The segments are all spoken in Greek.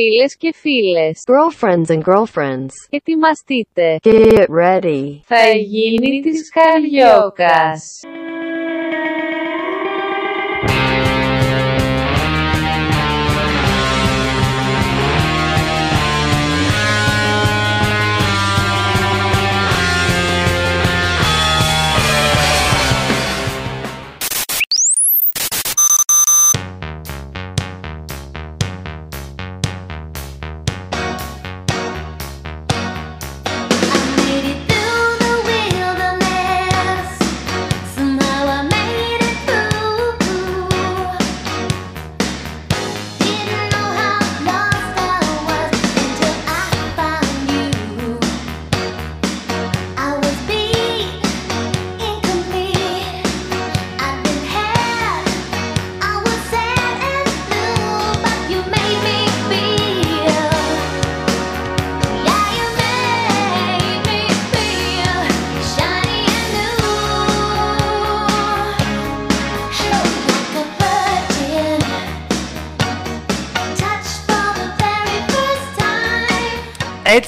Φίλες και φίλες, girlfriends and girlfriends, ετοιμαστείτε. get ready. Θα γίνει της Καριόκας.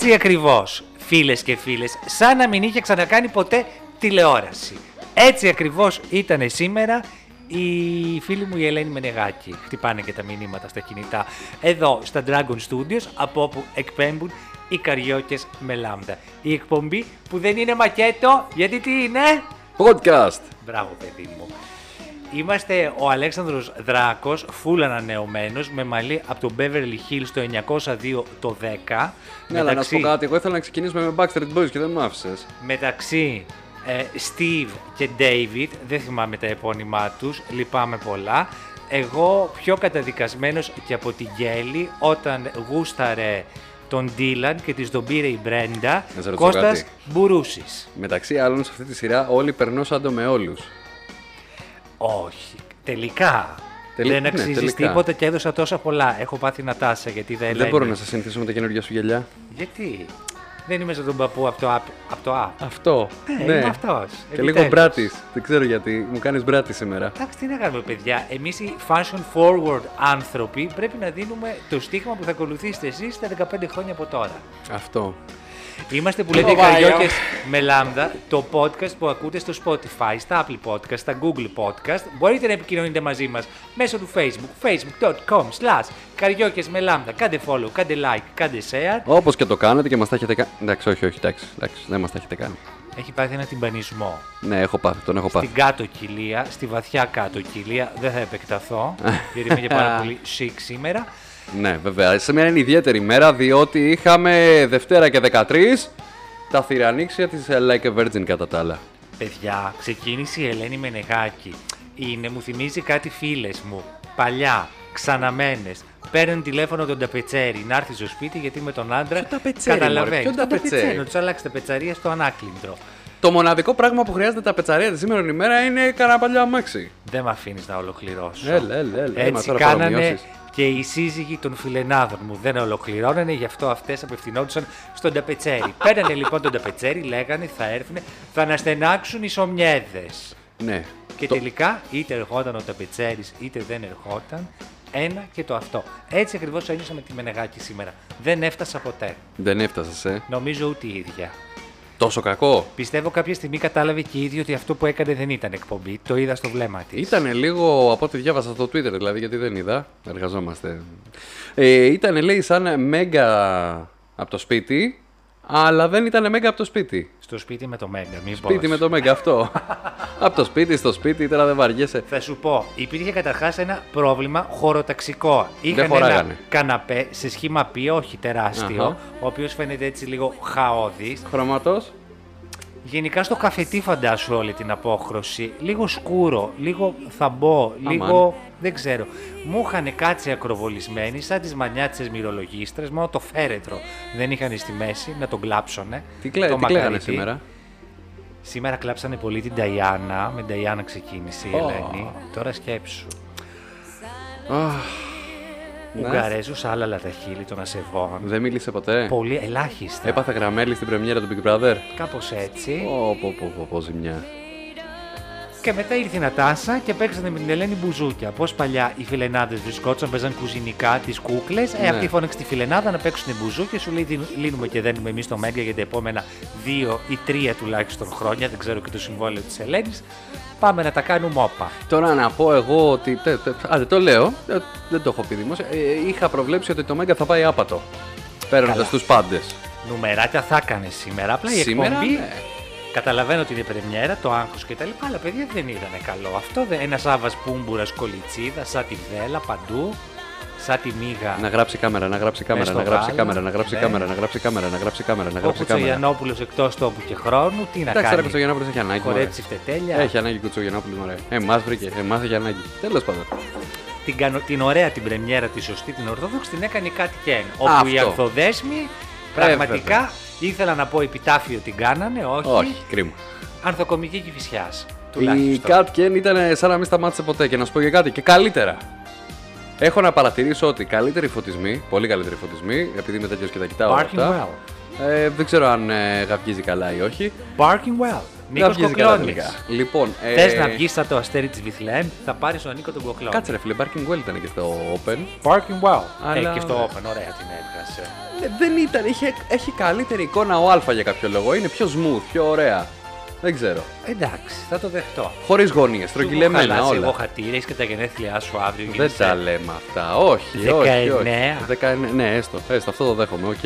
Έτσι ακριβώς, φίλες και φίλες, σαν να μην είχε ξανακάνει ποτέ τηλεόραση. Έτσι ακριβώς ήταν σήμερα η φίλη μου η Ελένη Μενεγάκη. Χτυπάνε και τα μηνύματα στα κινητά. Εδώ στα Dragon Studios, από όπου εκπέμπουν οι καριόκες με λάμδα. Η εκπομπή που δεν είναι μακέτο, γιατί τι είναι; Podcast. Μπράβο παιδί μου. Είμαστε ο Αλέξανδρος Δράκος, φουλ ανανεωμένος, με μαλλί από τον Beverly Hills το 902 το 10. Ναι, αλλά να σου πω κάτι. Εγώ ήθελα να ξεκινήσουμε με Backstreet Boys και δεν μου άφησες. μεταξύ ε, Steve και David, δεν θυμάμαι τα επώνυμά τους, λυπάμαι πολλά. Εγώ πιο καταδικασμένος και από την Γκέλη όταν γούσταρε τον Dylan και της τον πήρε η Μπρέντα, Να σε ρωτήσω Κώστας κάτι. Μπουρούσης. Μεταξύ άλλων σε αυτή τη σειρά όλοι περνούσαν με όλους. Όχι, τελικά. Τελ- δεν ναι, αξίζει τελικά. τίποτα και έδωσα τόσα πολλά. Έχω πάθει να τάσα γιατί δεν Δεν μπορώ να σε συνηθίσω με τα καινούργια σου γυαλιά. Γιατί; Δεν είμαι σαν τον παππού από το app. Από το app. Αυτό. Ναι, είμαι αυτός. Και λίγο Επιτέλους. μπράτης. Δεν ξέρω γιατί. Μου κάνεις μπράτης σήμερα. Εντάξει, τι να κάνουμε, παιδιά. Εμείς οι fashion forward άνθρωποι πρέπει να δίνουμε το στίγμα που θα ακολουθήσετε εσείς στα 15 χρόνια από τώρα. Αυτό. Είμαστε που λέτε Καριόκες με λάμδα, το podcast που ακούτε στο Spotify, στα Apple Podcast, στα Google Podcast. Μπορείτε να επικοινωνείτε μαζί μας μέσω του Facebook, facebook.com slash Καριόκες με λάμδα. Κάντε follow, κάντε like, κάντε share. Όπως και το κάνετε και μας τα έχετε κάνει. Εντάξει, όχι, όχι, εντάξει, εντάξει δεν μας τα έχετε κάνει. Έχει πάθει ένα τυμπανισμό. Ναι, έχω πάθει, τον έχω πάθει. Στην κάτω κοιλία, στη βαθιά κάτω κοιλία, δεν θα επεκταθώ, γιατί είμαι και πάρα πολύ chic σήμερα. Ναι, βέβαια. Σήμερα είναι ιδιαίτερη ημέρα διότι είχαμε Δευτέρα και 13 τα θηρανίξια της Like a Virgin κατά τα άλλα. Παιδιά, ξεκίνησε η Ελένη Μενεγάκη. Είναι, μου θυμίζει κάτι φίλες μου, παλιά, ξαναμένες. Παίρνουν τηλέφωνο τον ταπετσέρι να έρθει στο σπίτι γιατί με τον άντρα Ποιο ταπετσέρι, μωρέ, καταλαβαίνει. ποιο Τον ταπετσέρι; Να τους αλλάξει τα πετσαρία στο ανάκλυντρο. Το μοναδικό πράγμα που χρειάζεται τα πετσαρία τη σήμερα ημέρα είναι κανένα παλιό αμάξι. Δεν με αφήνεις να ολοκληρώσω. Έλα, έλα, έλα. Έμα Έτσι τώρα κάνανε παρομοιώσεις. Και οι σύζυγοι των φιλενάδων μου. Δεν ολοκληρώνανε, γι' αυτό αυτές απευθυνόντουσαν στον ταπετσέρι. Παίρνανε λοιπόν τον ταπετσέρι, λέγανε θα έρθουν, θα αναστενάξουν οι σομιέδες. Ναι. Και Το- τελικά είτε ερχόταν ο ταπετσέρης είτε δεν ερχόταν, ένα και το αυτό. Έτσι ακριβώς ένιωσα με τη Μενεγάκη σήμερα. Δεν έφτασα ποτέ. Δεν έφτασες, ε. Νομίζω ούτε η ίδια. Τόσο κακό; Πιστεύω κάποια στιγμή κατάλαβε και η ίδια ότι αυτό που έκανε δεν ήταν εκπομπή. Το είδα στο βλέμμα της. Ήταν λίγο από ό,τι διάβασα στο Twitter, δηλαδή, γιατί δεν είδα. Εργαζόμαστε. Ε, ήταν, λέει, σαν μέγα από το σπίτι, αλλά δεν ήταν μέγα από το σπίτι. Στο σπίτι με το Μέγκα, μη Σπίτι με το μέγα, αυτό. από το σπίτι στο σπίτι, τώρα δεν βαριέσαι. Θα σου πω, υπήρχε καταρχάς ένα πρόβλημα χωροταξικό. Είχαν ένα χωράγανε. καναπέ σε σχήμα πι, όχι τεράστιο, Αχα. ο οποίος φαίνεται έτσι λίγο χαόδης. Χρωματός. Γενικά στο καφετί φαντάσου όλη την απόχρωση. Λίγο σκούρο, λίγο θαμπό, Αμάν. λίγο. δεν ξέρω. Μου είχαν κάτσει ακροβολισμένοι σαν τις μανιάτσε μυρολογίστρες, μόνο το φέρετρο δεν είχαν στη μέση να τον κλάψουνε. Τι, κλέ, το τι κλαίγανε μακαρίτι. σήμερα; Σήμερα κλάψανε πολύ την Ταϊάννα. Με την Ταϊάννα ξεκίνησε η Ω. Ελένη. Τώρα σκέψου. Αχ, ναι. Ουγγαρέζους άλλα τα χείλη των ασεβών. Δεν μίλησε ποτέ; Πολύ ελάχιστα. Έπαθε γραμμέλη στην πρεμιέρα του Big Brother; Κάπως έτσι. Πω, πω, πω, πω, πω, ζημιά. Και μετά ήρθε η Νατάσα και παίξανε με την Ελένη Μπουζούκια. Πώς παλιά οι φιλενάδες βρισκόντουσαν, παίζαν κουζινικά τις κούκλες. Ε, Ναι. αυτή φώναξε τη φιλενάδα να παίξουν μπουζούκια. Σου λέει «Δίνου- λύνουμε και δένουμε εμείς το Μέγκα για τα επόμενα δύο ή τρία τουλάχιστον χρόνια. Δεν ξέρω και το συμβόλαιο της Ελένης. Πάμε να τα κάνουμε όπα. Τώρα να πω εγώ ότι. Τε, τε, α, δεν το λέω. ε, δεν το έχω πει δημόσια. Ε, είχα προβλέψει ότι το Μέγκα θα πάει άπατο. Παίρνοντας Καλά. τους πάντες. Νουμεράκια θα έκανε σήμερα. Απλά η Σήμερα, εκπομπή. ναι. Καταλαβαίνω ότι είναι πρεμιέρα, το άγχος κτλ. Αλλά παιδιά δεν ήταν καλό. Αυτό δεν. Ένας Σάβα Πούμπουρας κολιτσίδας, σαν τη βέλα παντού. Σαν τη μίγα. Να γράψει κάμερα, να γράψει κάμερα, στο να γράψει γάλα, κάμερα, να γράψει ναι. κάμερα, να γράψει κάμερα, να γράψει κάμερα, να Ο γράψει κάμερα. Κουτσογιανόπουλο εκτός τόπου και χρόνου, τι να Εντάξει, ρε κάνει; Κουτσογιανόπουλος έχει ανάγκη. μωρέ. Χορέψει φτετέλια. Έχει ανάγκη Κουτσογιανόπουλος, ωραία. Εμάς βρήκε, εμάς έχει ανάγκη. Τέλος πάντων. Την, κανο- την ωραία την πρεμιέρα, τη σωστή, την ορθόδοξη, την έκανε η Κάτι Κέν. Όπου οι Αυτό. Ανθοδέσμοι Ε, πραγματικά ήθελα να πω επιτάφιο την κάνανε, όχι. Όχι, κρίμα. Ανθοκομική κυφισιά. Η Τουλάχιστον. Cat Ken ήταν σαν να μην σταμάτησε ποτέ και να σου πω και κάτι και καλύτερα. Έχω να παρατηρήσω ότι καλύτεροι φωτισμοί, πολύ καλύτεροι φωτισμοί, επειδή είμαι τέτοιος και τα κοιτάω όλα Barking αυτά. well. Ε, δεν ξέρω αν ε, γαυγίζει καλά ή όχι. Barking well. Νίκος Γαυγίζει καλά Κοκλώνης. τελικά. Λοιπόν, ε, Θες να βγεις σαν το αστέρι της Βιθλεέμ, θα πάρεις τον Νίκο τον Κοκλώνη. Κάτσε ρε φίλε, Barking Well ήταν και στο Open. Barking well. Αλλά- Ε, και στο Open, ωραία την έβγασε. Ε, δεν ήταν, είχε, έχει καλύτερη εικόνα ο Α για κάποιο λόγο. Είναι πιο smooth, πιο ωραία. Δεν ξέρω. Εντάξει, θα το δεχτώ. Χωρίς γωνίες, Σου στρογγυλεμένα έχω χαλάσει όλα. Εγώ χατήρια, έχεις και τα γενέθλιά σου αύριο. Δεν γίνεσαι- τα λέμε αυτά. Όχι, όχι. όχι. 19. 19. Ναι, έστω, έστω, αυτό το δέχομαι, οκ.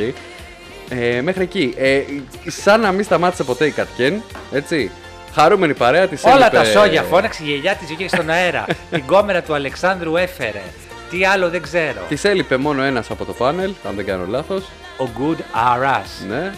Ε, μέχρι εκεί. Ε, σαν να μην σταμάτησε ποτέ η Κατκέν, έτσι. Χαρούμενη παρέα της Όλα τα σόγια φώναξε η γιαγιά της βγήκε στον αέρα. Την κόμερα του Αλεξάνδρου έφερε. Τι άλλο δεν ξέρω. Της έλειπε μόνο ένας από το πάνελ, αν δεν κάνω λάθος. Ο Good Aras. Ναι.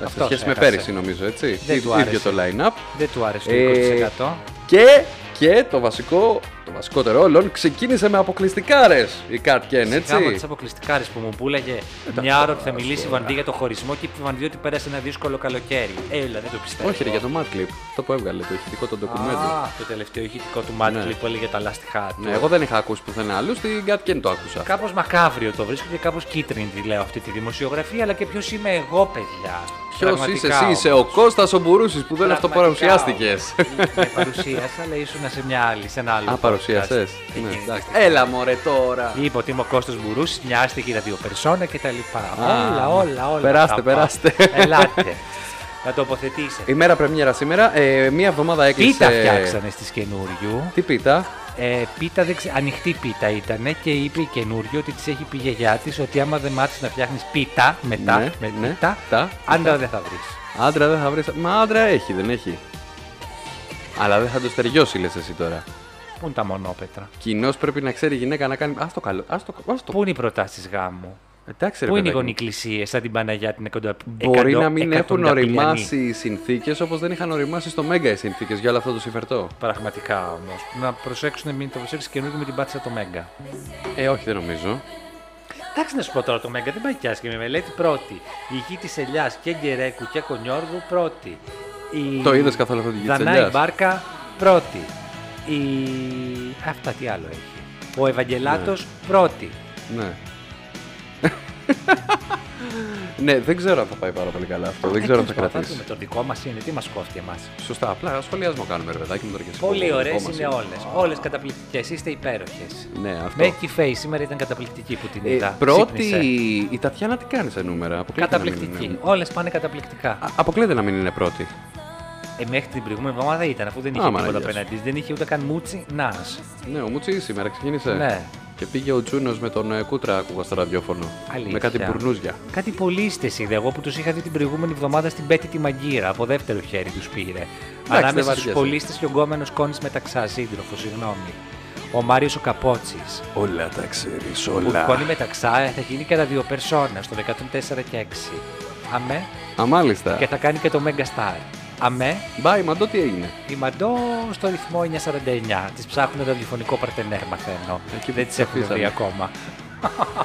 Σε Αυτός σχέση με έχασε. πέρυσι, νομίζω, έτσι. Δεν Ί- του ίδιο άρεσε. το line-up. Δεν του άρεσε το Ε, 20%. Και, και το βασικό, το βασικότερο όλων, ξεκίνησε με αποκλειστικάρες η Κατκέν, έτσι. Γάμο τις αποκλειστικάρε που μου πούλαγε μια ώρα ότι θα μιλήσει η Βαντή για το χωρισμό και είπε η Βαντή ότι πέρασε ένα δύσκολο καλοκαίρι. Έλα, δεν το πιστεύω. Όχι, ρε, για το Mad Clip. Αυτό που έβγαλε, το ηχητικό το ντοκουμέντο. Α, το τελευταίο ηχητικό του Mad Ναι. Clip που έλεγε τα λάστιχά του. Ναι, εγώ δεν είχα ακούσει πουθενά άλλους, στην Κατκέν το άκουσα. Κάπως μακάβριο το βρίσκω και κάπως κίτρινη τη λέω αυτή τη δημοσιογραφία, αλλά και ποιος είμαι εγώ, παιδιά. Ποιος είσαι Πραγματικά εσύ, όμως. είσαι ο Κώστας ο Μπουρούση που δεν Πραγματικά αυτοπαρουσιάστηκες. όμως. Με παρουσίασα, αλλά ήσουν σε μια άλλη, σε ένα άλλο. Α, παρουσίασες. podcast. Εκεί, εντάξει. Έλα μωρέ τώρα. Είπε ότι είμαι ο Κώστας Μπουρούσης, μια άστικη ραδιοπερσόνα κτλ. Α, Όλα, όλα, όλα. περάστε, θα περάστε. πάω. Ελάτε. Να τοποθετήσετε. Ημέρα πρεμιέρα σήμερα. Ε, μία εβδομάδα έκλεισε. Πίτα φτιάξανε στις καινούριου. Τι πίτα; Ε, πίτα, δεν ξε... ανοιχτή πίτα ήταν και είπε η καινούριο ότι της έχει πει η γιαγιά της ότι άμα δεν μάθεις να φτιάχνεις πίτα μετά, Ναι, με ναι, πίτα, τα, άντρα δεν θα βρεις. Άντρα δεν θα βρεις. Μα άντρα έχει, δεν έχει. Αλλά δεν θα το στεριώσει, λες εσύ τώρα. Πού είναι τα μονόπετρα; Κοινώ πρέπει να ξέρει η γυναίκα να κάνει. Α το καλό. Ας το, ας το... Πού είναι οι προτάσεις γάμου; Εντάξει, ρε Πού είναι οι παιδάκι μου. γονικλησίες σαν την Παναγιά την εκατο... Μπορεί εκατο- να μην έχουν εκατονταπηλιανή. οριμάσει οι συνθήκες όπως δεν είχαν οριμάσει στο Μέγκα οι συνθήκες για όλο αυτό το συμφερτό. Πραγματικά όμως. Να προσέξουν, μην το προσέξεις καινούργιο με την πάτησα το Μέγκα. Ε, όχι, δεν νομίζω. Εντάξει να σου πω τώρα το Μέγκα δεν πάει κι άσχημη. Μελέτη πρώτη. Η γη της Ελιάς και Γκερέκου και Κονιόργου πρώτη. Η... Το είδες καθόλου αυτό τη γη της Δανάη Ελιάς; Μπάρκα πρώτη. Η... Αυτά τι άλλο έχει. Ο Ευαγγελάτος πρώτη. Ναι. Ναι, δεν ξέρω αν θα πάει πάρα πολύ καλά αυτό. Δεν Ε, ξέρω αν θα τέλος πάντων, κρατήσει. δούμε, Το δικό μας είναι, τι μας κόφτει εμάς; Σωστά, απλά σχολιασμό κάνουμε, ρε παιδάκι μου τώρα και εσύ. Πολύ Το ωραίες δικό μας είναι όλες. Όλες καταπληκτικές. Είστε υπέροχες. Ναι, αυτό. Μέκη Face σήμερα ήταν καταπληκτική που την Ε, είδα. πρώτη, Ξύπνησε. η Τατιάνα τι κάνει σε νούμερα; Αποκλείεται να μην Καταπληκτική. είναι- Όλες πάνε καταπληκτικά. Α, Αποκλείεται να μην είναι πρώτη. Ε, μέχρι την προηγούμενη εβδομάδα ήταν, αφού δεν είχε Άμα, τίποτα Παναγιά σου. απέναντι. της. Δεν είχε ούτε καν μούτσι να. Ναι, ο Μουτσι σήμερα ξεκίνησε. Ναι. Και πήγε ο Τζούνος με τον ε, Κούτρα, άκουγα στο ραδιόφωνο. Αλήθεια. Με κάτι μπουρνούζια. Κάτι πολίστε είδα εγώ που τους είχα δει την προηγούμενη εβδομάδα στην Πέτη τη Μαγκύρα. Από δεύτερο χέρι τους πήρε. δεν Ανάμεσα στους βαριέσαι. πολίστες και ο γκόμενος Κόνης Μεταξά, σύντροφο, συγγνώμη. Ο Μάριος ο Καπότσι. Όλα τα ξέρεις, Ο Κόνη Μεταξά θα γίνει κατά δύο περσόνα στο 104 και 6. Αμέ. Α, μάλιστα. Και θα κάνει και το Mega Star. Αμέ. Μπάι, μαντό τι έγινε; Η Μαντό στο ρυθμό 949. Της ψάχνουν ραδιοφωνικό παρτενέρ, μαθαίνω. Εκεί Δεν που τις έχουν αφήσανε. βρει ακόμα.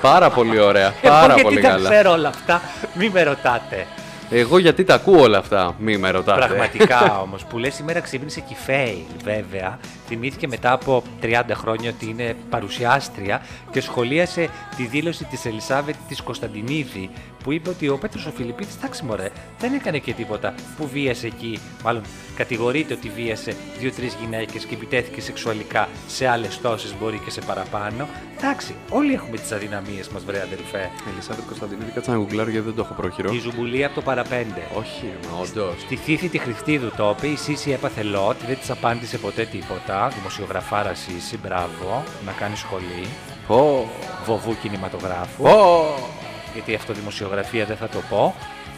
Πάρα πολύ ωραία. Εγώ Πάρα γιατί πολύ τα καλά. ξέρω όλα αυτά, μην με ρωτάτε. Εγώ γιατί τα ακούω όλα αυτά, μη με ρωτάτε. Πραγματικά όμως, που λες σήμερα ξύπνησε και η Φέη, βέβαια. Θυμήθηκε μετά από 30 χρόνια ότι είναι παρουσιάστρια και σχολίασε τη δήλωση της Ελισάβετ της Κωνσταντινίδη που είπε ότι ο Πέτρος ο Φιλιππίδης, εντάξει μωρέ, δεν έκανε και τίποτα που βίασε εκεί. Μάλλον κατηγορείται ότι βίασε δύο-τρεις γυναίκες και επιτέθηκε σεξουαλικά σε άλλες τόσες, μπορεί και σε παραπάνω. Εντάξει, όλοι έχουμε τις αδυναμίες μας, βρε αδερφέ. Ελισάβετ Κωνσταντινίδη, κάτσε να γουγκλάρω γιατί δεν το έχω πρόχειρο. Η ζουμπουλή από το παραπέντε. Όχι, μα όντως. Στη θήθη τη Χριστίδου το είπε, η Σύση έπαθε λότ, δεν της απάντησε ποτέ τίποτα. Δημοσιογραφάρας Σύση, μπράβο, να κάνεις σχολή. Πω, Βοβού κινηματογράφου. πω. Γιατί αυτό δημοσιογραφία δεν θα το πω.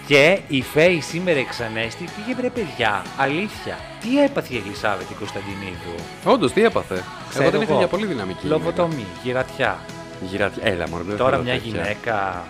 Και η Φέη σήμερα εξανέστη πήγε βρε παιδιά. Αλήθεια. Τι έπαθε η Ελισάβετ η Κωνσταντινίδου; Όντως, τι έπαθε. Ξέρω Εγώ την είχα εγώ. για πολύ δυναμική. Λοβοτομή, γυρατιά. Γυράτη. Έλα, μόνο. δεν Τώρα θέλω μια τέτοια. γυναίκα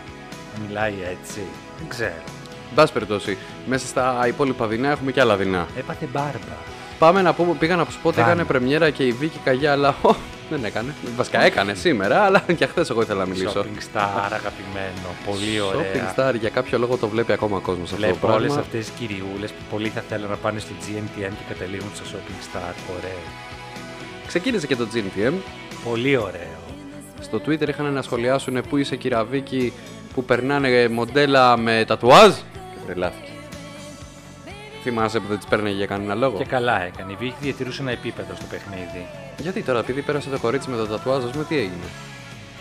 μιλάει έτσι. Δεν ξέρω. Εν πάση περιπτώσει, μέσα στα υπόλοιπα δεινά έχουμε και άλλα δεινά. Έπαθε μπάρμπα. Πάμε να πούμε, πήγα να σου πω ότι Πάμε. έκανε πρεμιέρα και η Βίκη Καγιά, αλλά ο, δεν έκανε. Βασικά έκανε σήμερα, αλλά και χθες εγώ ήθελα να μιλήσω. Shopping star, αγαπημένο. Πολύ ωραία. Shopping star, για κάποιο λόγο το βλέπει ακόμα κόσμος αυτό το Βλέπω όλες πράγμα. αυτές τις κυριούλες που πολλοί θα θέλουν να πάνε στο GNTM και καταλήγουν στο shopping star. Ωραίο. Ξεκίνησε και το GNTM. Πολύ ωραίο. Στο Twitter είχαν να σχολιάσουν πού είσαι κυρα Βίκη που περνάνε μοντέλα με τατουάζ. Και τρελάθηκε. Θυμάσαι που δεν τις παίρνε για κανένα λόγο; Και καλά έκανε. Η Βίκη διατηρούσε ένα επίπεδο στο παιχνίδι. Γιατί τώρα, επειδή πέρασε το κορίτσι με το τατουάζ, ας πούμε, τι έγινε;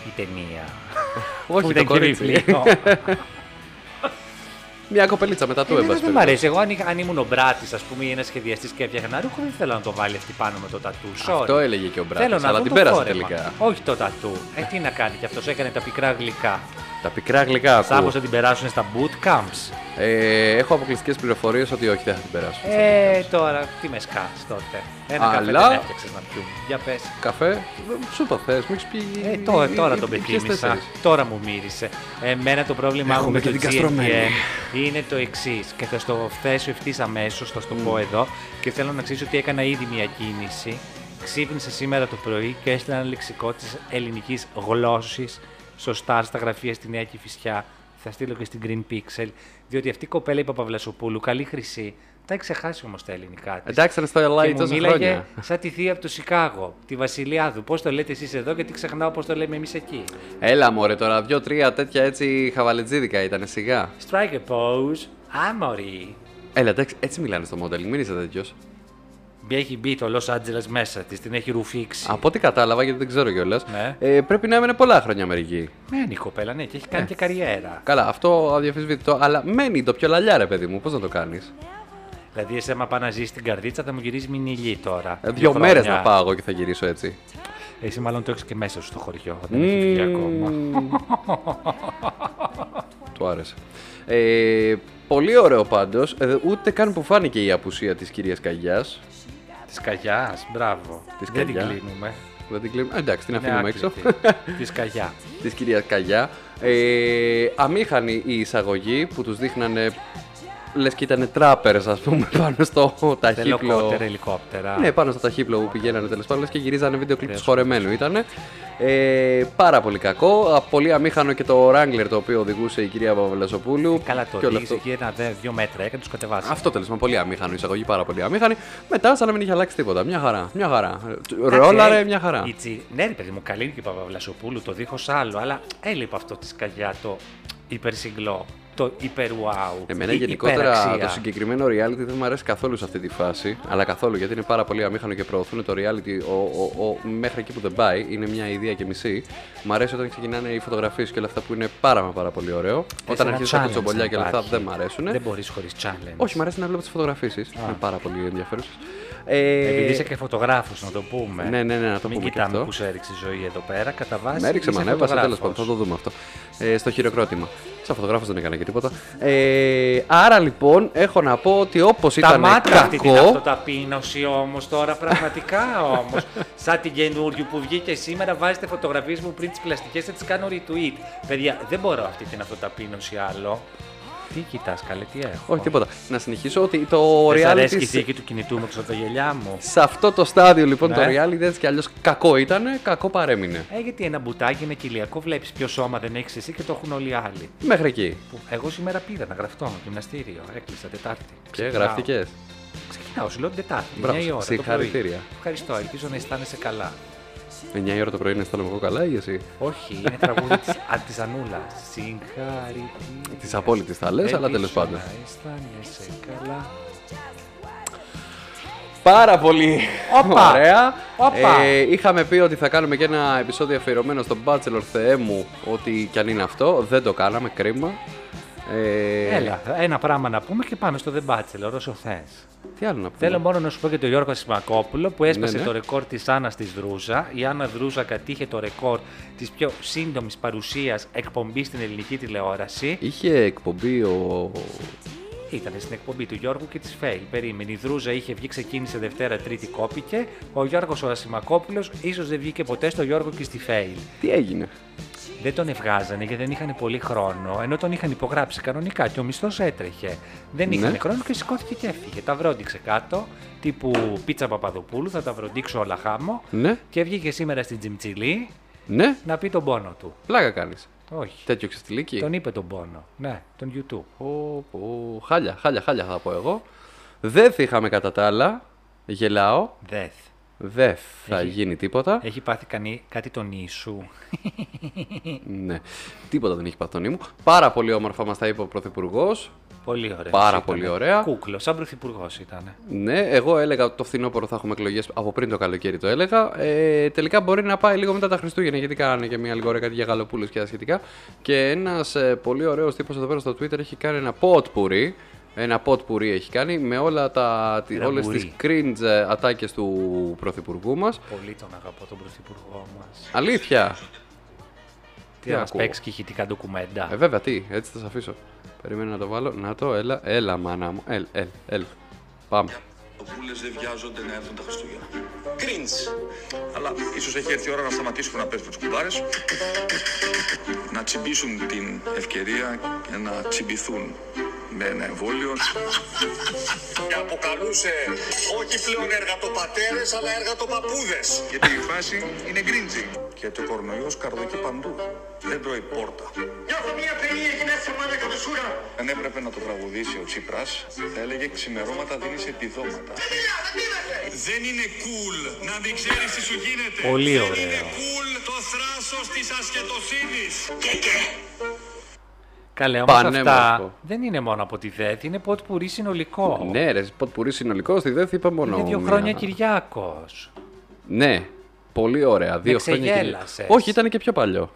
Η ταινία. Όχι, Που το ήταν και κορίτσι. βιβλίο. Μια κοπελίτσα με τατού, εν Εμένα πάση δεν μ' περιπτώσει. αρέσει. Εγώ αν, είχα- αν ήμουν ο Μπράτης, ας πούμε, ή ένας σχεδιαστής και έφτιαχνα ρούχο, δεν θέλω να το βάλει αυτή πάνω με το τατού. Sorry. Αυτό έλεγε και ο Θέλω Μπράτη, να αλλά δω την το πέρασε φόρεμα. τελικά. Όχι το τατού. Ε, τι να κάνει κι αυτός, έκανε τα πικρά γλυκά. Τα πικρά γλυκά Σαν ακούω. θα την περάσουν στα boot camps. Ε, έχω αποκλειστικές πληροφορίες ότι όχι, δεν θα την περάσω. Ε, τώρα τι με σκάς τότε. Ένα καφέ Αλλά- δεν έφτιαξες να πιούμε. Για πες. Καφέ, σου το θες, μου έχεις πει. Ε, τώρα, τώρα ε, τον ποιες πετύμησα. τέσσερις. Τώρα μου μύρισε. Εμένα το πρόβλημά μου Έχουμε με το και την καστρωμένη. GNTM είναι το εξής. Και θα στο θέσω ευθύς αμέσως, θα στο πω εδώ. Και θέλω να ξέρεις ότι έκανα ήδη μια κίνηση. Ξύπνησα σήμερα το πρωί και έστειλα ένα λεξικό της ελληνικής γλώσσης σωστά στα γραφεία στη Νέα Κηφισιά. Θα στείλω και στην Green Pixel. Διότι αυτή η κοπέλα η Παπαβλασοπούλου, καλή χρυσή, τα έχει ξεχάσει όμως τα ελληνικά της. Εντάξει, ήταν στο LA Και μου τόσα μίλαγε χρόνια. σαν τη θεία από το Σικάγο, τη Βασιλιάδου. Πώς το λέτε εσείς εδώ, γιατί ξεχνάω πώς το λέμε εμείς εκεί. Έλα μωρέ τώρα, δυο-τρία τέτοια έτσι χαβαλετζίδικα ήταν σιγά. Striker pose, άμορι. Έλα, εντάξει, έτσι μιλάνε στο modeling, μην είσαι τέτοιος. Έχει μπει το Los Angeles μέσα της, την έχει ρουφήξει. Από ό,τι κατάλαβα, γιατί δεν ξέρω κιόλας, Ναι. ε, πρέπει να έμενε πολλά χρόνια Αμερική. Μένει η κοπέλα, ναι, και έχει κάνει Ε. και καριέρα. Καλά, αυτό αδιαφεσβήτητο, αλλά μένει το πιο λαλιά, ρε παιδί μου, πώς να το κάνεις; Δηλαδή, εσύ, άμα πάει να ζήσει στην καρδίτσα, θα μου γυρίζει μηνυλή τώρα. Ε, Δύο χρόνια. μέρες να πάω εγώ και θα γυρίσω έτσι. Εσύ, μάλλον το έχεις και μέσα σου στο χωριό. Δεν έχεις βγει ακόμα. Του άρεσε. Ε, πολύ ωραίο πάντως. ούτε καν που φάνηκε η απουσία της κυρίας Καγιάς. Της καγιάς, μπράβο. Της Δεν την Καγιά. κλείνουμε. Δεν την κλείνουμε. Ε, εντάξει, την Είναι αφήνουμε έξω. Της καγιά. της κυρίας Καγιά. Ε, αμήχανη η εισαγωγή που τους δείχνανε. Λες και ήταν τράπερς, ας πούμε, πάνω στο ταχύπλο. Τελοκότερα, ελικόπτερα. Ναι, πάνω στο ταχύπλο που πηγαίνανε τέλος πάντων λες και γυρίζανε βίντεο κλειπ τους χορεμένου ήταν. Ε, πάρα πολύ κακό. Α, Πολύ αμήχανο και το Wrangler το οποίο οδηγούσε η κυρία Παπαβελασοπούλου. Καλά το Και όλο οδήγησε αυτό. εκεί ένα δε, δύο μέτρα, έκανε τους κατεβάσεις. Αυτό τέλος πάντων, πολύ αμήχανο εισαγωγή, πάρα πολύ αμήχανη. Μετά, σαν να μην είχε αλλάξει τίποτα. Μια χαρά. Μια χαρά. Ρόλαρε, μια χαρά. Η Τσι... Ναι, ρε παιδί μου, καλή είναι και η Παπαβλασοπούλου, το δίχως άλλο, αλλά έλειπε αυτό της καγιά το υπερσυγκλό, το υπερ wow. Εμένα η γενικότερα υπεραξία. το συγκεκριμένο reality δεν μου αρέσει καθόλου σε αυτή τη φάση. Αλλά καθόλου γιατί είναι πάρα πολύ αμήχανο και προωθούν το reality ο, ο, ο, μέχρι εκεί που δεν πάει. Είναι μια ιδέα και μισή. Μ' αρέσει όταν ξεκινάνε οι φωτογραφίες και όλα αυτά που είναι πάρα μα πάρα πολύ ωραίο. Θες όταν ένα αρχίζουν τα challenge κουτσομπολιά να και όλα αυτά υπάρχει. δεν μ' αρέσουν. Δεν μπορείς χωρίς challenge. Όχι, μ' αρέσει να βλέπω τις φωτογραφίσεις. Είναι πάρα πολύ ενδιαφέρουσες. Ε, Επειδή είσαι και φωτογράφος, να το πούμε. Ναι, ναι, ναι, να το Μην πούμε και κοιτάμε αυτό. που σε έριξε η ζωή εδώ πέρα. Κατά βάση. Με έριξε, είσαι με ανέβασε, τέλος φωτογράφος. πάντων. Θα το δούμε αυτό. Ε, στο χειροκρότημα. Σαν φωτογράφος δεν έκανα και τίποτα. Ε, άρα λοιπόν, έχω να πω ότι όπως Τα ήταν μάτια αυτή την κακό. αυτοταπείνωση όμως τώρα, πραγματικά όμως. Σαν την καινούριο που βγήκε σήμερα, βάζετε φωτογραφίες μου πριν τις πλαστικές, θα τις κάνω retweet. Παιδιά, δεν μπορώ αυτή την αυτοταπείνωση άλλο. Τι κοιτάς καλέ, τι έχω. Όχι, τίποτα. Να συνεχίσω ότι το Δεν σ' αρέσει reality. και η θήκη του κινητού μου ξέρω τα γελιά μου. Σε αυτό το στάδιο λοιπόν το Ναι. reality έτσι κι αλλιώς κακό ήταν, κακό παρέμεινε. Ε, γιατί ένα μπουτάκι είναι κοιλιακό, βλέπεις ποιο σώμα δεν έχεις εσύ και το έχουν όλοι οι άλλοι. Μέχρι εκεί. Που εγώ σήμερα πήγα να γραφτώ γυμναστήριο. Έκλεισα Τετάρτη. Και Ξεκινάω. γράφτηκες. Ξεκινάω, σου λέω την Τετάρτη. Μπράβο, 9 η ώρα. το συγχαρητήρια. πρωί. Ευχαριστώ, ελπίζω να αισθάνεσαι καλά. 9 η ώρα το πρωί να αισθάνομαι εγώ καλά ή εσύ; Όχι, είναι τραγούδι της Αντιζανούλα. Συγχαρητήρια. Της απόλυτης θα λες, αλλά τέλος Ελπίζω πάντων. Να αισθάνεσαι καλά. Πάρα πολύ Όπα! ωραία. Όπα! Ε, είχαμε πει ότι θα κάνουμε και ένα επεισόδιο αφιερωμένο στο Bachelor Θεέ μου, ό,τι κι αν είναι αυτό. Δεν το κάναμε, κρίμα. Ε, Έλα, ένα πράγμα να πούμε και πάμε στο The Bachelor όσο θες. Τι άλλο να πούμε; Θέλω μόνο να σου πω για τον Γιώργο Ασημακόπουλο που έσπασε Ναι, ναι. το ρεκόρ της Άννας της Δρούζα. Η Άννα Δρούζα κατήχε το ρεκόρ της πιο σύντομης παρουσίας εκπομπής στην ελληνική τηλεόραση. Είχε εκπομπή ο. Ήταν στην εκπομπή του Γιώργου και της Φέιλ. Περίμενε. Η Δρούζα είχε βγει, ξεκίνησε Δευτέρα, Τρίτη κόπηκε. Ο Γιώργος ο Ασημακόπουλος ίσως δεν βγήκε ποτέ στο Γιώργο και στη Φέιλ. Τι έγινε; Δεν τον ευγάζανε γιατί δεν είχαν πολύ χρόνο, ενώ τον είχαν υπογράψει κανονικά και ο μισθός έτρεχε. Δεν Ναι. είχαν χρόνο και σηκώθηκε και έφυγε. Τα βρόντιξε κάτω, τύπου πίτσα Παπαδοπούλου, θα τα βροντίξω όλα χάμω. Ναι, Και βγήκε σήμερα στην Τζιμτσιλή ναι, να πει τον πόνο του. πλάκα κάνεις. Όχι. Τέτοιο ξεστηλίκι. Τον είπε τον πόνο. Ναι, τον YouTube. Πω, πω, Χάλια, χάλια, χάλια θα πω εγώ. Δεν θα είχαμε κατά τα άλλα. Γελάω. Δεθ. Δεν θα Έχει- γίνει τίποτα. Έχει πάθει κανεί, κάτι τον ίσου. Ναι. Τίποτα δεν έχει παθονή μου. Πάρα πολύ όμορφα μας τα είπε ο Πρωθυπουργός. Πολύ ωραία. Πάρα πολύ ωραία. Κούκλος, σαν πρωθυπουργός ήταν. Ναι, εγώ έλεγα ότι το φθινόπωρο θα έχουμε εκλογές από πριν το καλοκαίρι το έλεγα. Ε, τελικά μπορεί να πάει λίγο μετά τα Χριστούγεννα γιατί κάνανε και μια λίγο ωραία κάτι για γαλοπούλου και τα σχετικά. Και ένας πολύ ωραίος τύπος εδώ πέρα στο Twitter έχει κάνει ένα potpourri. Ένα potpourri έχει κάνει με όλα τα, τι, Ένα όλες μπουρί. τις cringe ε, ατάκες του Πρωθυπουργού μας. Πολύ τον αγαπώ τον πρωθυπουργό μας. Αλήθεια! Τι να μα ακούω. παίξεις και ηχητικά ντοκουμέντα. Ε, βέβαια, τι, έτσι θα σε αφήσω. Περιμένω να το βάλω. Να το, έλα, έλα, μάνα μου. Έλ, έλ, έλ. Πάμε. Πούλες δεν βιάζονται να έρθουν τα Χριστούγεννα. Cringe. Αλλά ίσως έχει έρθει η ώρα να σταματήσουν να παίζουν τις κουμπάρες, να τσιμπήσουν την ευκαιρία και να τσιμπηθούν με ένα εμβόλιο. Και αποκαλούσε όχι πλέον εργατοπατέρες, αλλά εργατοπαπούδες. Γιατί η φάση είναι γκρίντζι. Και το κορονοϊός καρδοκεί παντού. Δεν τρώει πόρτα. Νιώθω μια περίεργη γυναίκα σε μάνα κατωσούρα. Αν έπρεπε να το τραγουδήσει ο Τσίπρας, θα έλεγε ξημερώματα δίνεις επιδόματα. Δεν είναι cool να μην ξέρεις τι σου γίνεται. Πολύ Δεν ωραίο. είναι cool το θράσος της ασχετοσύνης. Καλέ, όμως Πανέμορφο. αυτά δεν είναι μόνο από τη ΔΕΘ, είναι πότ πουρί συνολικό. Ναι, ρε, ποτ συνολικό στη ΔΕΘ είπα μόνο. Είναι δύο μία. χρόνια Κυριάκος. Ναι, πολύ ωραία. Δύο χρόνια. και- ξεγέλασες. Όχι, ήταν και πιο παλιό.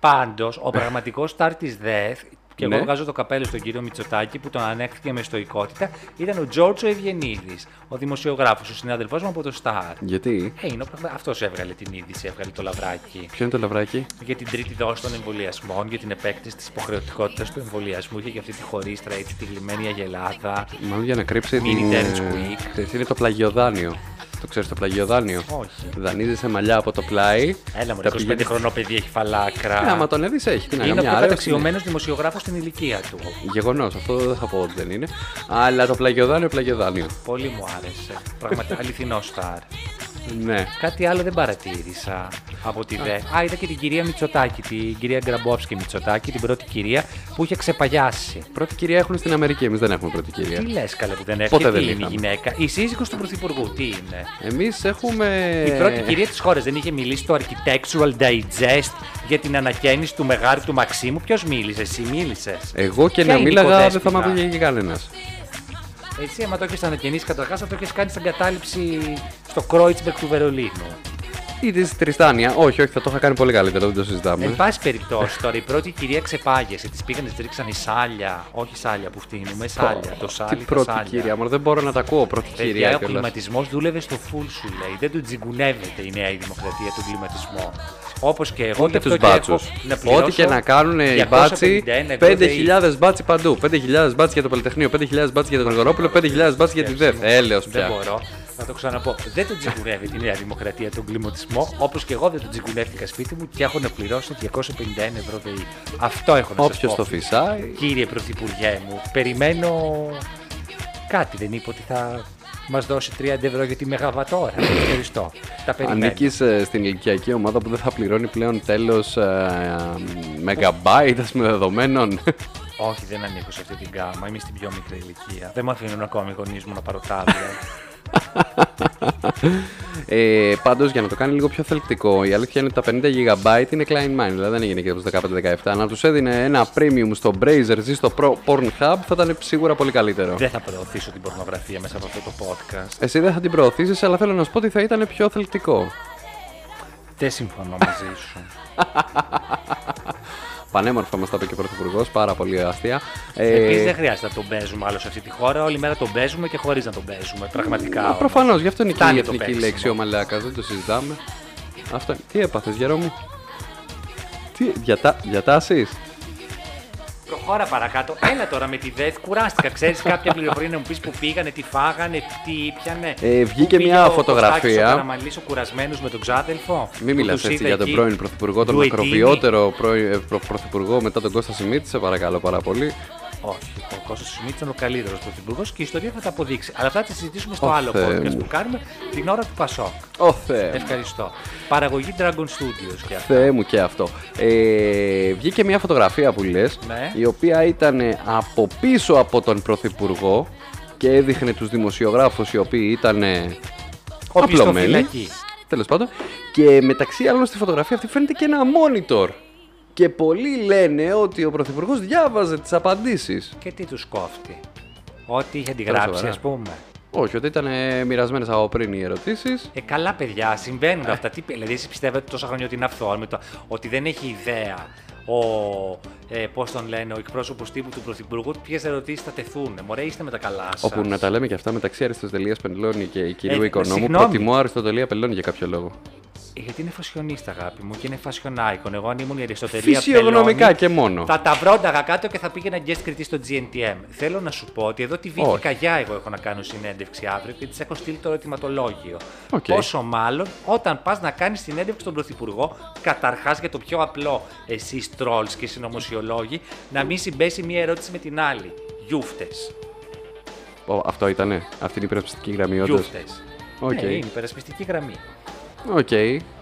Πάντως, ο πραγματικός στάρ της ΔΕΘ, και εγώ Ναι. βγάζω το καπέλο στον κύριο Μητσοτάκη που τον ανέχθηκε με στοικότητα, ήταν ο Τζόρτσο Ευγενίδης, ο δημοσιογράφος, ο συνάδελφός μου από το Σταρ. Γιατί, Ε, είναι ο πραγμα... Αυτός έβγαλε την είδηση, έβγαλε το λαβράκι. ποιο είναι το λαβράκι; Για την τρίτη δόση των εμβολιασμών, για την επέκτηση της υποχρεωτικότητας του εμβολιασμού και για αυτή τη χωρίστρα, έτσι τη γλυμμένη αγελάδα. Μάλλον για να κρύψει Mini την. Terence ε, Quick. ξέρεις, είναι το πλαγιοδάνιο. Το ξέρεις το πλαγιοδάνιο. Όχι. Δανείζεσαι μαλλιά από το πλάι. Έλα μου, τα 25 πηγαίνεις- χρονό παιδί έχει φαλάκρα. Ναι, άμα τον έδεις, έχει. Τι να είναι ο κάνει, πιο μια άρεξη. καταξιωμένος δημοσιογράφος στην ηλικία του. Γεγονός, αυτό δεν θα πω ότι δεν είναι. Αλλά το πλαγιοδάνιο, πλαγιοδάνιο. Πολύ μου άρεσε. Πραγματικά αληθινός στάρ. Ναι. Κάτι άλλο δεν παρατήρησα από τη ΔΕ. Α, είδα και την κυρία Μητσοτάκη, την κυρία Γκραμπόφσκη Μητσοτάκη, την πρώτη κυρία που είχε ξεπαγιάσει. Πρώτη κυρία έχουν στην Αμερική, εμείς δεν έχουμε πρώτη κυρία. Τι λες, καλέ που δεν έχει; Ποτέ τι δεν είναι η είχαμε. γυναίκα; Η σύζυγος του Πρωθυπουργού, τι είναι; Εμείς έχουμε. Η πρώτη κυρία της χώρας δεν είχε μιλήσει στο Architectural Digest για την ανακαίνιση του Μεγάρου του Μαξίμου. Ποιος μίλησε, εσύ μίλησες; Εγώ και Ποια να είναι η μίλαγα δεν θα οικοδέσποινα; με άκουγε και κανένας. Έτσι, άμα το έχεις ανακαινήσει καταρχάς, θα το έχεις κάνει στην κατάληψη στο Κρόιτσμπεργκ του Βερολίνου. Ή τη Τριστάνια. Όχι, όχι, θα το είχα κάνει πολύ καλύτερα, δεν το συζητάμε. Εν πάση περιπτώσει, τώρα η πρώτη κυρία ξεπάγιασε. Της πήγανε, της ρίξανε σάλια. Όχι σάλια που φτύνουμε, σάλια. Το σάλι, Τι τα πρώτη σάλια. κυρία, μου δεν μπορώ να τα ακούω. Πρώτη Παιδιά, κυρία ο κιόλας. κλιματισμός δούλευε στο full σου, λέει. Δεν του τζιγκουνεύεται η νέα η δημοκρατία του κλιματισμό. Όπως και εγώ Ούτε γι' αυτό τους και έχω μπάτσους. να πληρώσω Ό,τι και να κάνουν οι 251 μπάτσοι, ευρώ 5.000 μπάτσοι παντού. 5.000 μπάτσοι για το Πολυτεχνείο, 5.000 μπάτσοι για τον Γρηγορόπουλο, 5.000 μπάτσοι για τη ΔΕΘ. Έλεος Δεν πια. μπορώ. Θα το ξαναπώ. Δεν τον τσιγκουνεύει τη Νέα Δημοκρατία τον κλιματισμό, όπως και εγώ δεν τον τσιγκουνεύτηκα σπίτι μου και έχω να πληρώσω 251 ευρώ ΔΕΗ. Αυτό έχω να σας Όποιος πω. το φυσάει. Κύριε Πρωθυπουργέ μου, περιμένω κάτι. Δεν είπε ότι θα μας δώσει 30 ευρώ για τη Μεγαβατόρα. Ευχαριστώ. Τα περιμένω. Ανήκεις στην ηλικιακή ομάδα που δεν θα πληρώνει πλέον τέλος megabyte ας πούμε, δεδομένων. Όχι, δεν ανήκω σε αυτή την γάμα. Είμαι στην πιο μικρή ηλικία. Δεν μου αφήνουν ακόμη οι γονείς μου να πάρω τάμπλετ. Ε, Πάντως για να το κάνει λίγο πιο θελκτικό, η αλήθεια είναι ότι τα 50 GB είναι Klein Mind, δηλαδή δεν έγινε και από το 15-17. Να τους έδινε ένα premium στο Brazers ή στο Pro Pornhub θα ήταν σίγουρα πολύ καλύτερο. δεν θα προωθήσω την πορνογραφία μέσα από αυτό το podcast. Εσύ δεν θα την προωθήσεις, αλλά θέλω να σου πω ότι θα ήταν πιο θελκτικό. Δεν συμφωνώ μαζί σου. Πανέμορφα μας τα είπε και ο Πρωθυπουργός, πάρα πολύ αστεία. Επίσης δεν χρειάζεται να τον παίζουμε άλλο σε αυτή τη χώρα. Όλη μέρα τον παίζουμε και χωρίς να τον παίζουμε. Πραγματικά. όμως. Προφανώς, γι' αυτό είναι και η Φτάνει το εθνική παίξιμο. λέξη ο Μαλάκας, δεν το συζητάμε. Αυτό είναι. Τι έπαθες, Γερό μου. Τι, διατά, διατάσεις; Προχώρα παρακάτω. Έλα τώρα με τη ΔΕΘ. Κουράστηκα. Ξέρεις κάποια πληροφορία να μου πεις που πήγανε, τι φάγανε, τι ήπιανε. Ε, βγήκε Πού πήγε μια ο φωτογραφία. Κωστάκης ο Καραμανλής, ο κουρασμένο με τον ξάδελφο. Μην που μιλάς τους έτσι είδε για τον εκεί. πρώην Πρωθυπουργό, τον Ντουετίνη. μακροβιότερο πρώην, ε, προ- Πρωθυπουργό μετά τον Κώστα Σιμίτης, σε παρακαλώ πάρα πολύ. Όχι, ο Κώστας Σιμίτης ήταν ο καλύτερος πρωθυπουργός και η ιστορία θα τα αποδείξει. Αλλά αυτά θα τα συζητήσουμε στο Ω, άλλο Θεέ podcast μου. που κάνουμε την ώρα του Πασόκ. Ω Θεέ. Ευχαριστώ. Παραγωγή Dragon Studios και αυτά. Θεέ μου και αυτό. Ε, βγήκε μια φωτογραφία που λες, Ναι. η οποία ήταν από πίσω από τον Πρωθυπουργό και έδειχνε τους δημοσιογράφους οι οποίοι ήταν απλωμένοι. Οπισθοφυλακή. Τέλος πάντων. Και μεταξύ άλλων στη φωτογραφία αυτή φαίνεται και ένα monitor. Και πολλοί λένε ότι ο Πρωθυπουργός διάβαζε τις απαντήσεις. Και τι τους κόφτει; Ό,τι είχε Τώρα αντιγράψει, σοβαρά. ας πούμε. Όχι, ότι ήταν μοιρασμένες από πριν οι ερωτήσεις. Ε, καλά, παιδιά, συμβαίνουν αυτά. Τι, δηλαδή, εσείς πιστεύετε τόσα χρόνια ότι είναι αυθόρμητο, ότι δεν έχει ιδέα ο, ε, πώς τον λένε, ο εκπρόσωπος τύπου του Πρωθυπουργού, ποιες ερωτήσεις θα τεθούν. Μωρέ, είστε με τα καλά σας. Όπου να τα λέμε και αυτά μεταξύ Αριστοτελείας Πελώνη και η κυρίου Ε, Οικονόμου. συγγνώμη. Προτιμώ Αριστοτελεία Πελώνη για κάποιο λόγο. Γιατί είναι fashionista, αγάπη μου, και είναι fashion icon. Εγώ αν ήμουν η Αριστοτελεία Φυσιογνωμικά Πελώνη, και μόνο. Θα τα βρόνταγα κάτω και θα πήγαινα guest κριτής στο GNTM. Θέλω να σου πω ότι εδώ τη Βίκη Όχι. Καγιά εγώ έχω να κάνω συνέντευξη αύριο και της έχω στείλει το ερωτηματολόγιο. Οκ. Πόσο μάλλον όταν πας να κάνεις συνέντευξη στον Πρωθυπουργό, καταρχάς για το πιο απλό, εσείς τρόλ και συνωμοσιολόγοι, να μην συμπέσει μία ερώτηση με την άλλη. Γιούφτες. Ω, αυτό ήτανε. Αυτή είναι η υπερασπιστική γραμμή, όντως. Γιούφτες. Οκ. Ναι, είναι υπερασπιστική γραμμή. Οκ.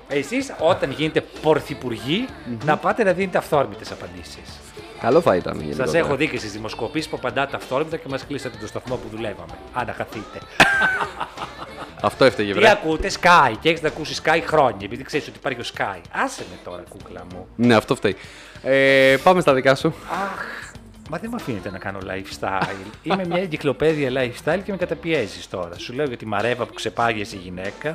Εσείς όταν γίνετε πρωθυπουργοί, να πάτε να δίνετε αυθόρμητες απαντήσεις. Καλό θα ήταν. Σας γενικότερα. έχω δει και στις δημοσκοπήσεις που απαντάτε αυθόρμητα και μας κλείσατε το σταθμό που δουλεύαμε. Αν χαθείτε. Αυτό έφταιγε, Τι βρε. ακούτε, Sky, και έχεις να ακούσεις Sky χρόνια, επειδή ξέρεις ότι υπάρχει ο Sky. Άσε με τώρα, κούκλα μου. Ναι, αυτό φταίει. Ε, πάμε στα δικά σου. Αχ, μα δεν με αφήνετε να κάνω lifestyle. Είμαι μια εγκυκλοπαίδεια lifestyle και με καταπιέζεις τώρα. Σου λέω για τη μαρέβα που ξεπάγιασε η γυναίκα.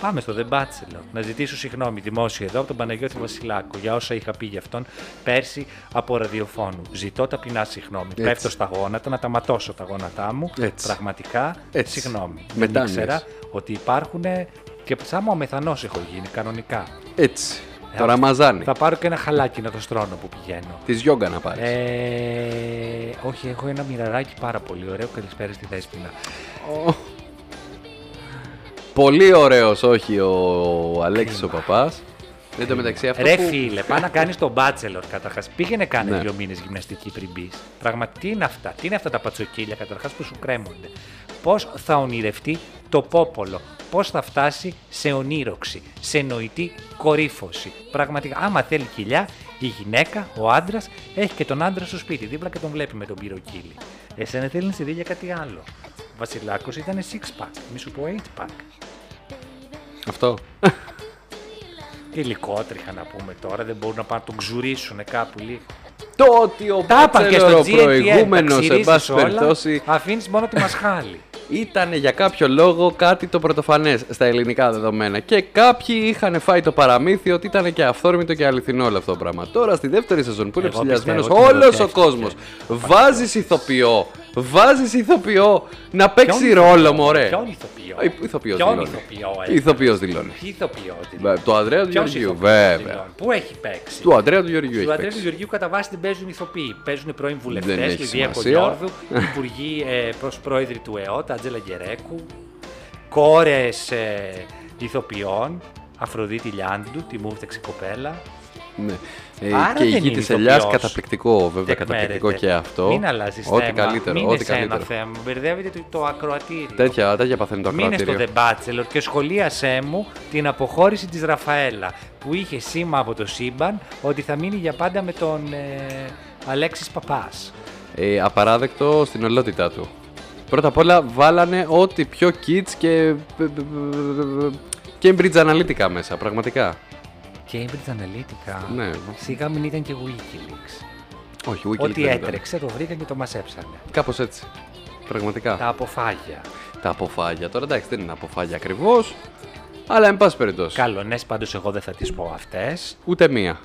Πάμε στο The Bachelor. Να ζητήσω συγγνώμη δημόσια εδώ από τον Παναγιώτη Βασιλάκο για όσα είχα πει για αυτόν πέρσι από ραδιοφώνου. Ζητώ ταπεινά συγγνώμη. Έτσι. Πέφτω στα γόνατα, να τα ματώσω τα γόνατά μου. Έτσι. Πραγματικά Έτσι. συγγνώμη. Μετάνοιες. Δεν ήξερα ότι υπάρχουν και σαν μου αμεθανό έχω γίνει κανονικά. Έτσι. Ε, Το Ραμαζάνι. Θα πάρω και ένα χαλάκι να το στρώνω που πηγαίνω. Της γιόγκα να πάρεις. Ε, όχι, έχω ένα μοιραράκι πάρα πολύ ωραίο. Καλησπέρα στη Δέσποινα. Πολύ ωραίος, όχι ο Αλέξης ο παπάς. Εν τω μεταξύ αυτό. Ρε που... φίλε, πάει να κάνεις τον bachelor καταρχάς. Πήγαινε κάνε Ναι. δύο μήνες γυμναστική πριν μπεις. Πραγματικά τι είναι αυτά, τι είναι αυτά τα πατσοκύλια καταρχάς που σου κρέμονται; Πώς θα ονειρευτεί το πόπολο, πώς θα φτάσει σε ονείροξη, σε νοητή κορύφωση; Πραγματικά, άμα θέλει κοιλιά, η γυναίκα, ο άντρας, έχει και τον άντρα στο σπίτι δίπλα και τον βλέπει με τον πυροκύλι. Εσένα θέλει να σε δει για κάτι άλλο. Ο Βασιλάκος ήταν 6 pack, μη σου πω 8 pack. Αυτό. Υλικότριχα να πούμε τώρα, δεν μπορούν να πάνε να τον ξουρίσουν κάπου λίγο. Το ότι ο Τα είπαν και στο Μπάτσελορ ο GNTM, προηγούμενο, τα σε ξυρίζεις πάση όλα, περιπτώσει, Αφήνεις μόνο τη μασχάλη. ήταν για κάποιο λόγο κάτι το πρωτοφανές στα ελληνικά δεδομένα. Και κάποιοι είχαν φάει το παραμύθι ότι ήταν και αυθόρμητο και αληθινό όλο αυτό το πράγμα. Τώρα στη δεύτερη σεζόν που είναι Εγώ ψηλιασμένος πιστεύω ότι όλος ο ερωτεύτηκε. κόσμος, βάζεις ηθοποιό, βάζεις ηθοποιό να παίξει Ποιον ρόλο, ηθοποιό, μωρέ; Ποιον ηθοποιό. Ε, Ηθοποιός Ποιον δηλώνει. ηθοποιό έκανε. Ηθοποιός δηλώνει. Τι ηθοποιό δηλώνει. Βε- Το Ανδρέα του Ποιος Γεωργίου, ηθοποιός βέβαια. δηλώνει; Πού έχει παίξει; Του Ανδρέα του Γεωργίου Του έχει Αντρέα του παίξει. Γεωργίου κατά βάση την παίζουν ηθοποιοί. Παίζουν πρώην βουλευτές, Δεν έχει Λιδία σημασία. Κολιόρδου, υπουργοί ε, προς πρόεδροι του ΕΟΤ, Άντζελα Γκερέκου. κόρες ε, ηθοποιών, Αφροδίτη Λιάντου, τη μούφτεξε κοπέλα. Ναι. Ε, Άρα και η δεν γη είναι τη Ελιά ηθοποιός. καταπληκτικό, βέβαια, καταπληκτικό Τεκμέρεται. και αυτό. Μην αλλάζει Ό,τι θέμα. καλύτερο. Μην Ό,τι σε ένα καλύτερο. θέμα. Μπερδεύετε το, το ακροατήριο. Τέτοια, τέτοια παθαίνει το Μείνε στο ακροατήριο. The Bachelor και σχολίασέ μου την αποχώρηση της Ραφαέλα που είχε σήμα από το σύμπαν ότι θα μείνει για πάντα με τον ε, Αλέξης Παπάς. Ε, απαράδεκτο στην ολότητά του. Πρώτα απ' όλα βάλανε ό,τι πιο kids και. Cambridge Analytica μέσα, πραγματικά. Cambridge Analytica. Ναι. Σιγά μην ήταν και Wikileaks. Όχι, Wikileaks Ό,τι δεν ήταν. έτρεξε το βρήκαν και το μασέψανε. Κάπως έτσι. Πραγματικά. Τα αποφάγια. Τα αποφάγια. Τώρα εντάξει, δεν είναι αποφάγια ακριβώς. Αλλά εν πάση περιπτώσει. Καλονές πάντως εγώ δεν θα τις πω αυτές. Ούτε μία.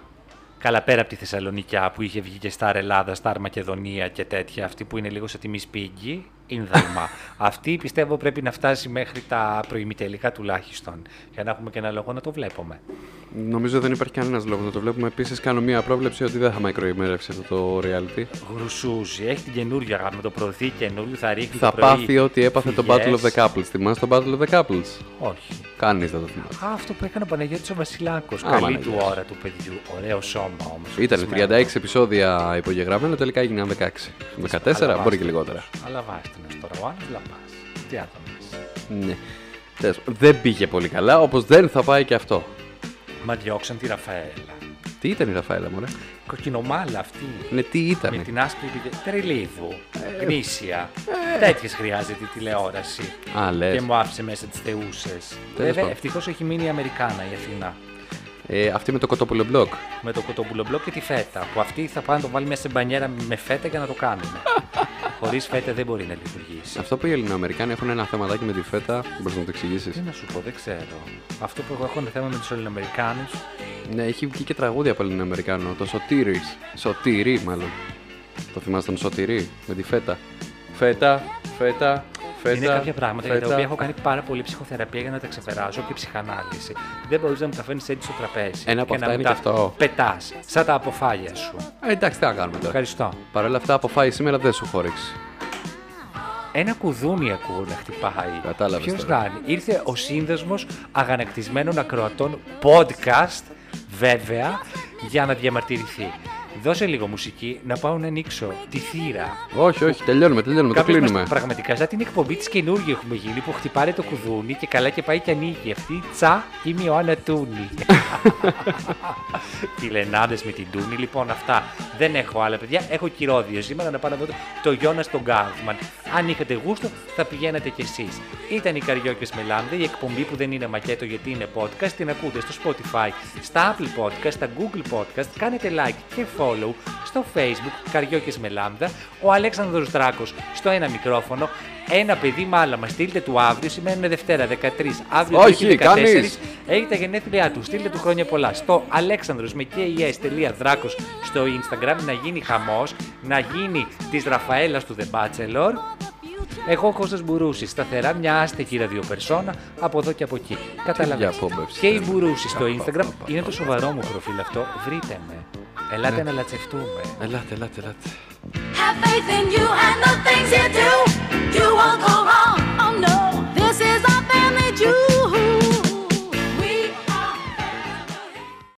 Καλά πέρα από τη Θεσσαλονικιά που είχε βγει και Σταρ Ελλάδα, Σταρ Μακεδονία και τέτοια, αυτή που είναι λίγο σε τιμή σπίγκη, ίνδαλμα. αυτή πιστεύω πρέπει να φτάσει μέχρι τα προημιτελικά τουλάχιστον, για να έχουμε και ένα λόγο να το βλέπουμε. Νομίζω δεν υπάρχει κανένας λόγος να το βλέπουμε. Επίσης, κάνω μία πρόβλεψη ότι δεν θα μακροημέρευσει αυτό το reality. Γρουσούζει, έχει την καινούργια με το προωθεί καινούριο, θα ρίχνει θα το πρωί πάθει ό,τι έπαθε το Battle of φυγές. the Couples. Θυμάσαι το Battle of the Couples; Όχι. Κανείς δεν το θυμάται. Α, αυτό που έκανε ο Παναγιώτης ο Βασιλάκος. Α, Καλή Παναγιώτης. του ώρα του παιδιού. Ωραίο σώμα όμως. Ήταν φτισμένο. 36 επεισόδια υπογεγραμμένα, τελικά έγιναν 16. 14, Αλλά μπορεί και βάστο. λιγότερα. Αλλά βάστε τώρα, ο άλλος λαμπάς. Τι άλλο να πεις. Ναι. Τέλος πάντων, Δεν πήγε πολύ καλά, όπως δεν θα πάει και αυτό. Μα διώξαν τη Ραφαέλα. Τι ήταν η Ραφαέλα, μωρέ; Κοκκινομάλα αυτή. Ναι, τι Με ήταν. την άσπρη πιδε- τρελίδου, Ε. γνήσια. Τέτοιες χρειάζεται η τηλεόραση. Α, λες. Και μου άφησε μέσα τις θεούσες. Βέβαια, πάντων. ευτυχώς έχει μείνει η Αμερικάνα η Αθηνά. Ε, αυτή με το κοτόπουλο μπλοκ. Με το κοτοπουλομπλοκ και τη φέτα. Που αυτή θα πάνε να το βάλει μέσα σε μπανιέρα με φέτα για να το κάνουμε. Χωρίς φέτα δεν μπορεί να λειτουργήσει. Αυτό που οι Ελληνοαμερικάνοι έχουν ένα θεματάκι με τη φέτα, μπορείς να το εξηγήσεις; Τι να σου πω, δεν ξέρω. Αυτό που εγώ έχω ένα θέμα με τους Ελληνοαμερικάνους. Ναι, έχει βγει και τραγούδι από Ελληνοαμερικάνο. Το Σωτήρι. Σωτήρι, μάλλον. Το θυμάστε τον Σωτήρι με τη φέτα. Φέτα, φέτα, φέτα. Είναι κάποια πράγματα για τα φέτα. οποία έχω κάνει πάρα πολύ ψυχοθεραπεία για να τα ξεπεράσω και ψυχανάλυση. Δεν μπορείς να μου τα φέρνεις έτσι στο τραπέζι. Ένα από και αυτά να είναι μου και αυτό. Πετάς, σαν τα αποφάλια σου. Ε, εντάξει, τι να κάνουμε τώρα. Ευχαριστώ. Παρ' όλα αυτά, αποφάει σήμερα δεν σου χώριξε. Ένα κουδούνι ακούω να χτυπάει. Κατάλαβες Ποιος τώρα. να είναι. Ήρθε ο σύνδεσμος αγανακτισμένων ακροατών podcast, βέβαια, για να διαμαρτυρηθεί. Δώσε λίγο μουσική να πάω να ανοίξω τη θύρα. Όχι, όχι, τελειώνουμε, τελειώνουμε. Το Κάποιος μας- κλείνουμε. πραγματικά, σαν την εκπομπή της καινούργια έχουμε γίνει που χτυπάει το κουδούνι και καλά και πάει και ανοίγει. Αυτή τσα είμαι η Ιωάννα Τούνη. Φιλενάδες με την Τούνη, λοιπόν, αυτά. Δεν έχω άλλα παιδιά. Έχω κυρώδιο σήμερα να πάω να δω το, το Γιώνας τον Γκάρφμαν. Αν είχατε γούστο, θα πηγαίνατε κι εσείς. Ήταν οι Καριόκες με Λάμδα, η εκπομπή που δεν είναι μακέτο γιατί είναι podcast. Την ακούτε στο Spotify, στα Apple Podcast, στα Google Podcast. Κάνετε like και follow στο Facebook Καριόκε με Λάμδα. Ο Αλέξανδρος Δράκος στο ένα μικρόφωνο. Ένα παιδί μάλλα μα στείλτε του αύριο, σήμερα είναι Δευτέρα 13. Αύριο Όχι, Τρίτη, 14, κανείς. έχει τα γενέθλιά του. Στείλτε του χρόνια πολλά. Στο αλέξανδρος με kes.δράκος στο Instagram να γίνει χαμός, να γίνει της Ραφαέλας του The Bachelor. Εγώ ο Κώστας Μπουρούσης, σταθερά μια άστεχη ραδιοπερσόνα από εδώ και από εκεί. Καταλαβαίνετε. Για απόμπευση, Και η θέλω. Μπουρούση στο Απα, Instagram απα, είναι απα, το σοβαρό μου προφίλ αυτό. Βρείτε με. Ελάτε να λατσευτούμε. Ελάτε, ελάτε, ελάτε. Have faith in you and the things you do. You won't go wrong.